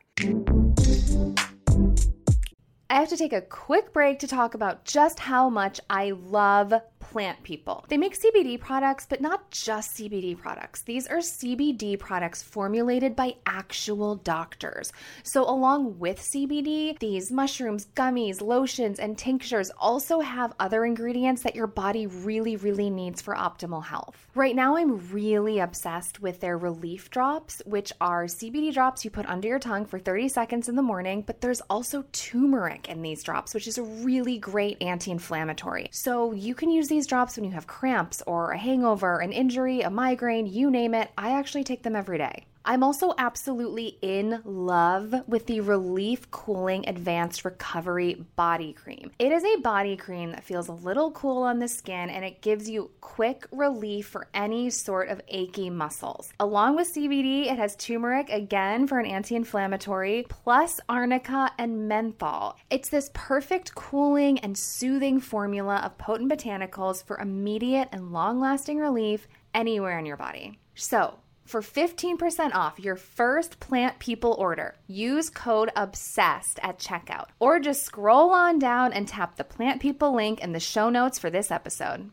Speaker 1: I have to take a quick break to talk about just how much I love plant people. They make CBD products, but not just CBD products. These are CBD products formulated by actual doctors. So, along with CBD, these mushrooms, gummies, lotions, and tinctures also have other ingredients that your body really, really needs for optimal health. Right now, I'm really obsessed with their relief drops, which are CBD drops you put under your tongue for 30 seconds in the morning, but there's also turmeric in these drops, which is a really great anti inflammatory. So, you can use these these drops when you have cramps or a hangover, an injury, a migraine, you name it. I actually take them every day. I'm also absolutely in love with the Relief Cooling Advanced Recovery Body Cream. It is a body cream that feels a little cool on the skin and it gives you quick relief for any sort of achy muscles. Along with CBD, it has turmeric again for an anti inflammatory, plus arnica and menthol. It's this perfect cooling and soothing formula of potent botanicals for immediate and long lasting relief anywhere in your body. So, for 15% off your first Plant People order. Use code OBSESSED at checkout, or just scroll on down and tap the Plant People link in the show notes for this episode.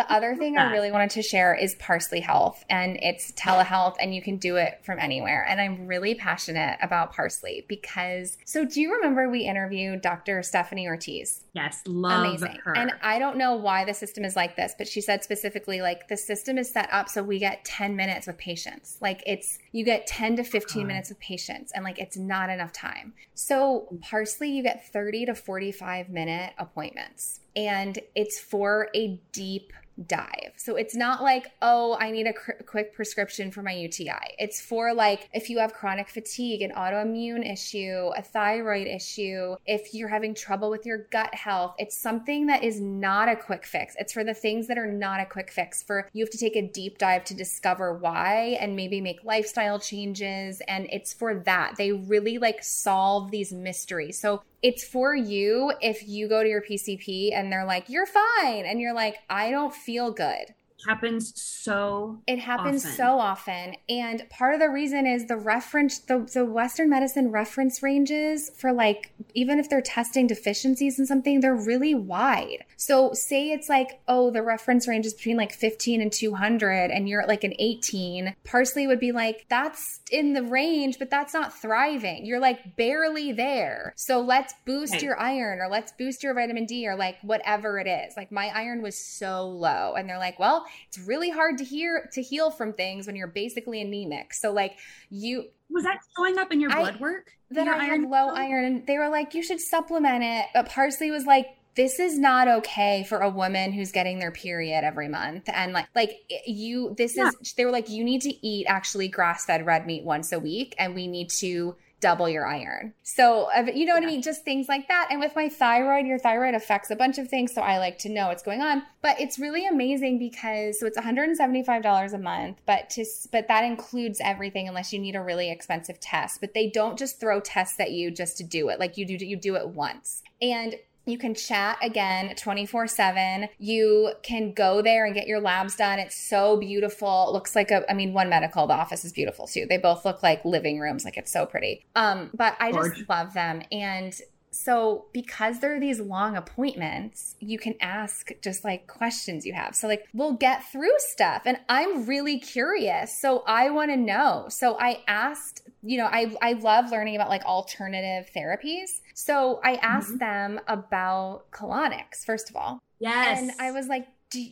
Speaker 1: The other thing I really wanted to share is Parsley Health, and it's telehealth, and you can do it from anywhere. And I'm really passionate about Parsley because. So, do you remember we interviewed Dr. Stephanie Ortiz?
Speaker 2: Yes, love Amazing. her.
Speaker 1: And I don't know why the system is like this, but she said specifically, like the system is set up so we get 10 minutes with patients. Like it's you get 10 to 15 minutes with patients, and like it's not enough time. So Parsley, you get 30 to 45 minute appointments, and it's for a deep dive. So it's not like, oh, I need a cr- quick prescription for my UTI. It's for like if you have chronic fatigue, an autoimmune issue, a thyroid issue, if you're having trouble with your gut health, it's something that is not a quick fix. It's for the things that are not a quick fix. For you have to take a deep dive to discover why and maybe make lifestyle changes. And it's for that. They really like solve these mysteries. So it's for you if you go to your PCP and they're like, you're fine. And you're like, I don't feel good.
Speaker 2: Happens so
Speaker 1: it happens
Speaker 2: often.
Speaker 1: so often. And part of the reason is the reference the, the western medicine reference ranges for like even if they're testing deficiencies in something they're really wide so say it's like oh the reference range is between like 15 and 200 and you're at like an 18 parsley would be like that's in the range but that's not thriving you're like barely there so let's boost
Speaker 2: Right.
Speaker 1: your iron or let's boost your vitamin d or like whatever it is like my iron was so low and they're like well it's really hard to hear to heal from things when you're basically anemic. So like you
Speaker 2: was that showing up in your
Speaker 1: I-
Speaker 2: blood work
Speaker 1: that
Speaker 2: Your
Speaker 1: I had
Speaker 2: iron
Speaker 1: low
Speaker 2: level?
Speaker 1: iron and they were like you should supplement it. But Parsley was like this is not okay for a woman who's getting their period every month and like like you this
Speaker 2: Yeah.
Speaker 1: is they were like you need to eat actually grass-fed red meat once a week and we need to double your iron. So, uh, you know what I mean? Just things like that. And with my thyroid, your thyroid affects a bunch of things. So I like to know what's going on. But it's really amazing because so it's $175 a month, but to but that includes everything unless you need a really expensive test. But they don't just throw tests at you just to do it. Like you do you do it once. And you can chat again 24 7. You can go there and get your labs done. It's so beautiful. It looks like a, I mean, one medical, the office is beautiful too. They both look like living rooms. Like it's so pretty. Um, but I just
Speaker 2: Gorge.
Speaker 1: love them. And so because there are these long appointments, you can ask just like questions you have. So like we'll get through stuff and I'm really curious. So I want to know. So I asked, you know, I I love learning about like alternative therapies. So I asked mm-hmm. them about colonics first of all.
Speaker 2: yes
Speaker 1: And I was like, do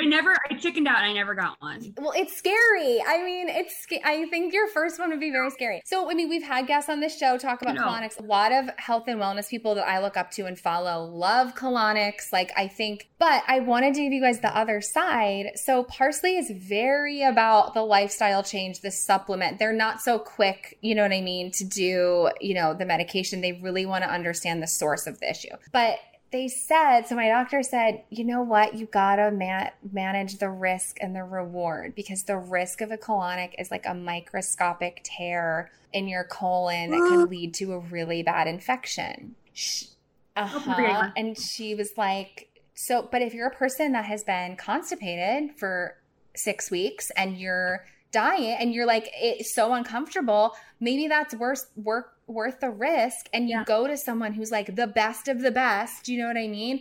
Speaker 2: i never i chickened out and i never got one
Speaker 1: well, it's scary. I mean, it's. I think your first one would be very scary. So, I mean, we've had guests on this show talk about
Speaker 2: No.
Speaker 1: colonics. A lot of health and wellness people that I look up to and follow love colonics. Like, I think, but I wanted to give you guys the other side. So, Parsley is very about the lifestyle change, the supplement. They're not so quick, you know what I mean, to do, you know, the medication. They really want to understand the source of the issue. But they said so my doctor said you know what? You gotta ma- manage the risk and the reward because the risk of a colonic is like a microscopic tear in your colon that can lead to a really bad infection. Uh-huh. And she was like so but if you're a person that has been constipated for six weeks and you're dying and you're like it's so uncomfortable maybe that's worse worth worth the risk and you
Speaker 2: Yeah.
Speaker 1: go to someone who's like the best of the best you know what i mean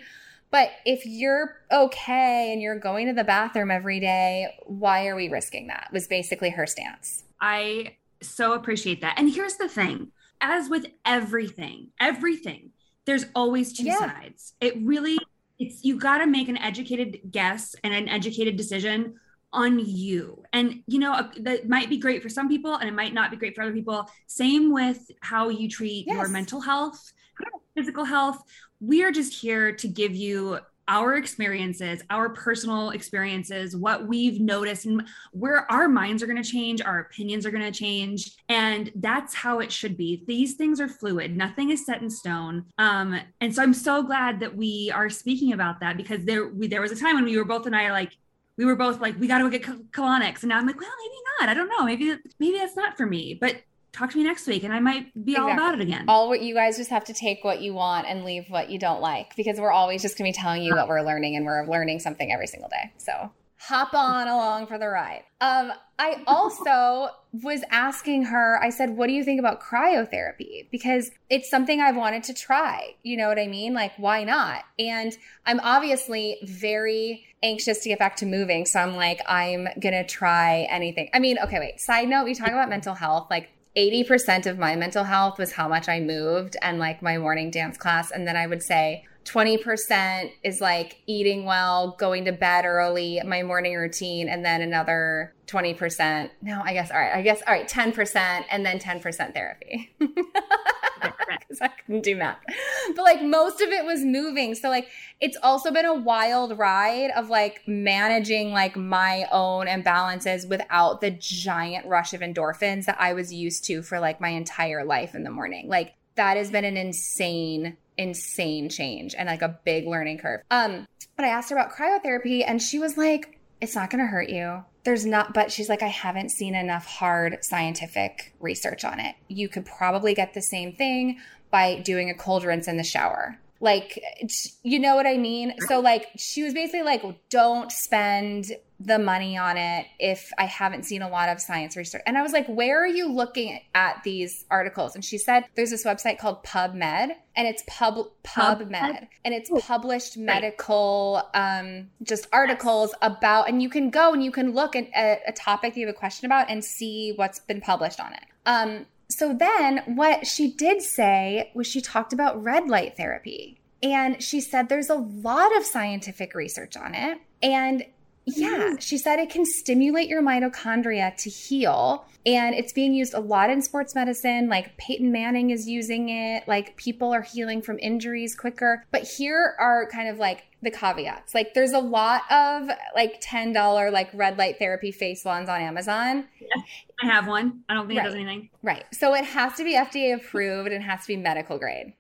Speaker 1: but if you're okay and you're going to the bathroom every day why are we risking that was basically her stance
Speaker 2: I so appreciate that. And here's the thing as with everything, everything, there's always two
Speaker 1: Yeah.
Speaker 2: sides. It really, it's, you got to make an educated guess and an educated decision on you. And, you know, that might be great for some people and it might not be great for other people. Same with how you treat your mental health, physical health. We are just here to give you our experiences, our personal experiences, what we've noticed, and where our minds are going to change, our opinions are going to change, and that's how it should be. These things are fluid; nothing is set in stone. Um, and so I'm so glad that we are speaking about that because there we, there was a time when we were both and I like. We were both like, we got to go get col- colonics, and now I'm like, well, maybe not. I don't know. Maybe maybe that's not for me. But talk to me next week, and I might be all about it again.
Speaker 1: all what you guys just have to take what you want and leave what you don't like because we're always just going to be telling you what we're learning and we're learning something every single day so hop on along for the ride. Um i also was asking her i said what do you think about cryotherapy? Because it's something i've wanted to try you know what i mean? Like why not? And i'm obviously very anxious to get back to moving so i'm like i'm gonna try anything. I mean okay wait side note we talk about mental health like 80% of my mental health was how much I moved and like my morning dance class. And then I would say 20% is like eating well, going to bed early, my morning routine, and then another 20%. No, I guess, all right, I guess, all right, 10%, and then 10% therapy. because I couldn't do math. But like most of it was moving. So like it's also been a wild ride of like managing like my own imbalances without the giant rush of endorphins that I was used to for like my entire life in the morning. Like that has been an insane insane change and like a big learning curve. Um but I asked her about cryotherapy and she was like it's not going to hurt you. There's not but she's like i haven't seen enough hard scientific research on it. You could probably get the same thing by doing a cold rinse in the shower. Like you know what i mean? So like she was basically like don't spend the money on it if i haven't seen a lot of science research. And i was like where are you looking at these articles? And she said there's this website called pubmed and it's pub pubmed? And it's published medical um just articles about and you can go and you can look at a, a topic you have a question about and see what's been published on it. Um so then what she did say was she talked about red light therapy. And she said there's a lot of scientific research on it. And yeah, she said it can stimulate your mitochondria to heal. And it's being used a lot in sports medicine. Like Peyton Manning is using it. Like people are healing from injuries quicker. But here are kind of like the caveats. Like there's a lot of like $10 like red light therapy face wands on Amazon.
Speaker 2: Yeah, I have one. I don't think
Speaker 1: right.
Speaker 2: it does anything.
Speaker 1: Right. So it has to be FDA approved and has to be medical grade.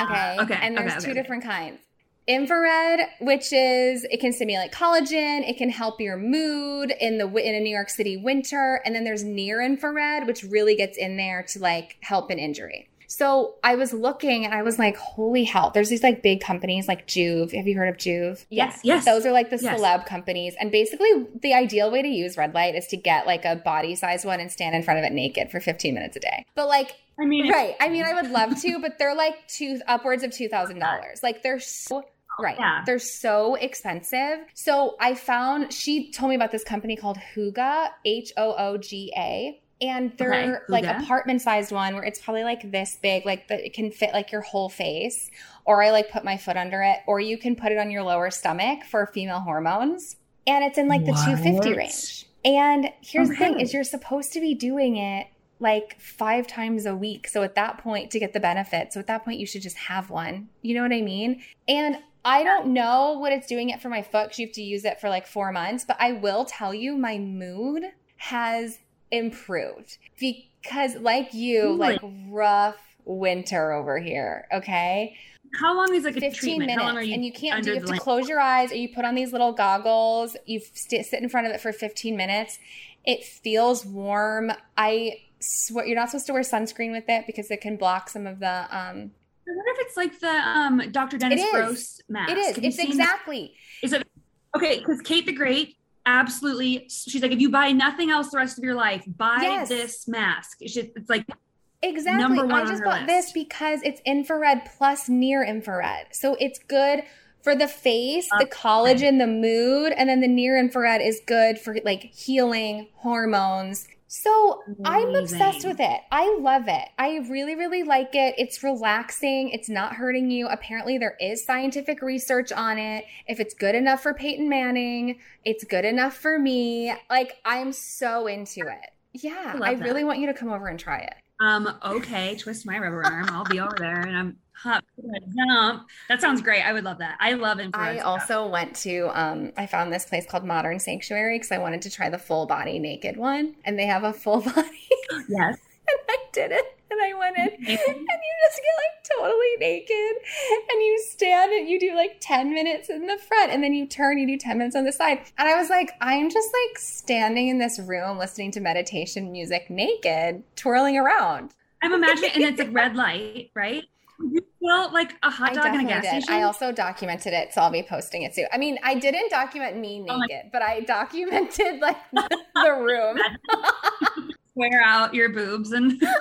Speaker 2: Uh,
Speaker 1: Okay.
Speaker 2: okay.
Speaker 1: And there's
Speaker 2: okay,
Speaker 1: two
Speaker 2: okay,
Speaker 1: different kinds. Infrared, which is it can stimulate collagen, it can help your mood in the in a New York City winter, and then there's near infrared, which really gets in there to like help an injury. So I was looking and I was like, holy hell, there's these like big companies like Joovv. Have you heard of Joovv?
Speaker 2: Yes, yes.
Speaker 1: Those are like the
Speaker 2: Yes.
Speaker 1: celeb companies. And basically, the ideal way to use red light is to get like a body size one and stand in front of it naked for 15 minutes a day. But like,
Speaker 2: I mean,
Speaker 1: right. I mean, I would love to, but they're like two upwards of $2,000. Like they're so. Right.
Speaker 2: Yeah.
Speaker 1: They're so expensive. So I found she told me about this company called Hooga, H O O G A. And they're
Speaker 2: Okay,
Speaker 1: like apartment sized one where it's probably like this big, like the, it can fit like your whole face. Or I like put my foot under it, or you can put it on your lower stomach for female hormones. And it's in like the 250 range. And here's the thing is you're supposed to be doing it like five times a week. So at that point, to get the benefit, so at that point, you should just have one. You know what I mean? And I don't know what it's doing it for my foot 'cause you have to use it for like four months, but I will tell you my mood has improved because, like you, like rough winter over here. Okay.
Speaker 2: how long is like a
Speaker 1: 15
Speaker 2: treatment?
Speaker 1: minutes
Speaker 2: How long are you?
Speaker 1: and you can't do you have to close your eyes or you put on these little goggles you st- sit in front of it for 15 minutes it feels warm i swear you're not supposed to wear sunscreen with it because it can block some of the um
Speaker 2: I wonder if it's like the um Dr. Dennis. Gross mask.
Speaker 1: it is
Speaker 2: Have
Speaker 1: it's exactly
Speaker 2: Is it okay? Because Kate the Great absolutely. She's like, if you buy nothing else the rest of your life, buy
Speaker 1: Yes.
Speaker 2: this mask. It's, just, it's like
Speaker 1: exactly
Speaker 2: Number one
Speaker 1: i
Speaker 2: on
Speaker 1: just
Speaker 2: her
Speaker 1: bought
Speaker 2: list.
Speaker 1: this because it's infrared plus near infrared so it's good for the face the collagen the mood and then the near infrared is good for like healing hormones so i'm obsessed with it. I love it. I really really like it. It's relaxing. It's not hurting you. Apparently there is scientific research on it. If it's good enough for peyton manning it's good enough for me. Like i'm so into it. Yeah
Speaker 2: I
Speaker 1: i really want you to come over and try it.
Speaker 2: Um, okay, twist my rubber arm. I'll be over there and I'm hop, jump. That sounds great. I would love that. I love infrared.
Speaker 1: I
Speaker 2: stuff.
Speaker 1: also went to um I found this place called Modern Sanctuary because I wanted to try the full body naked one. And they have a full body
Speaker 2: yes.
Speaker 1: and I did it. And I went in and you just get like totally naked and you stand and you do like 10 minutes in the front and then you turn, you do 10 minutes on the side. And I was like, I'm just like standing in this room listening to meditation music naked, twirling around.
Speaker 2: I'm imagining, and it's like red light, right? You feel like a hot dog in a gas
Speaker 1: did.
Speaker 2: station.
Speaker 1: I also documented it, so I'll be posting it too. I mean, I didn't document me
Speaker 2: Oh
Speaker 1: naked, but I documented like the room.
Speaker 2: wear out your boobs and.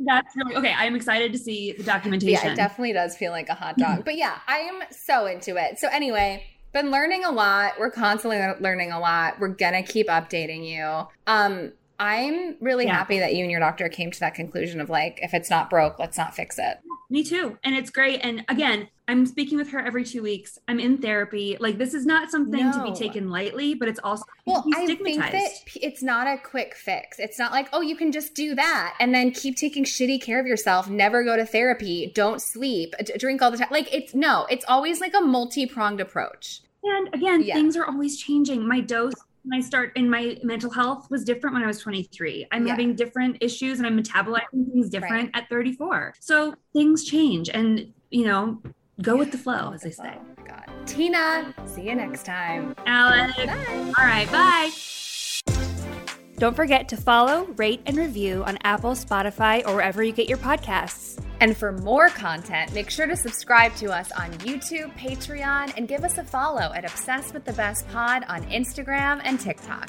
Speaker 2: That's really okay. I'm excited to see the documentation.
Speaker 1: Yeah, it definitely does feel like a hot dog. But yeah, I am so into it. So anyway, been learning a lot. We're constantly learning a lot. We're gonna keep updating you. Um, I'm really
Speaker 2: Yeah.
Speaker 1: happy that you and your doctor came to that conclusion of like, if it's not broke, let's not fix it.
Speaker 2: Me too. And it's great. And again, I'm speaking with her every two weeks. I'm in therapy. Like this is not something to be taken lightly, but it's also
Speaker 1: Well, I think that it's not a quick fix. It's not like, oh, you can just do that and then keep taking shitty care of yourself, never go to therapy, don't sleep, drink all the time. Like, it's no, it's always like a multi pronged approach.
Speaker 2: And again,
Speaker 1: Yeah.
Speaker 2: things are always changing. My dose I start in my mental health was different when I was 23. I'm
Speaker 1: Yeah.
Speaker 2: having different issues and I'm metabolizing things different at 34. So things change and, you know, go with the flow, as they say.
Speaker 1: Oh my God. Tina, see you next time.
Speaker 2: Alex.
Speaker 1: Bye.
Speaker 2: All right, bye.
Speaker 3: Don't forget to follow, rate, and review on Apple, Spotify, or wherever you get your podcasts.
Speaker 1: And for more content, make sure to subscribe to us on YouTube, Patreon, and give us a follow at Obsessed with the Best Pod on Instagram and TikTok.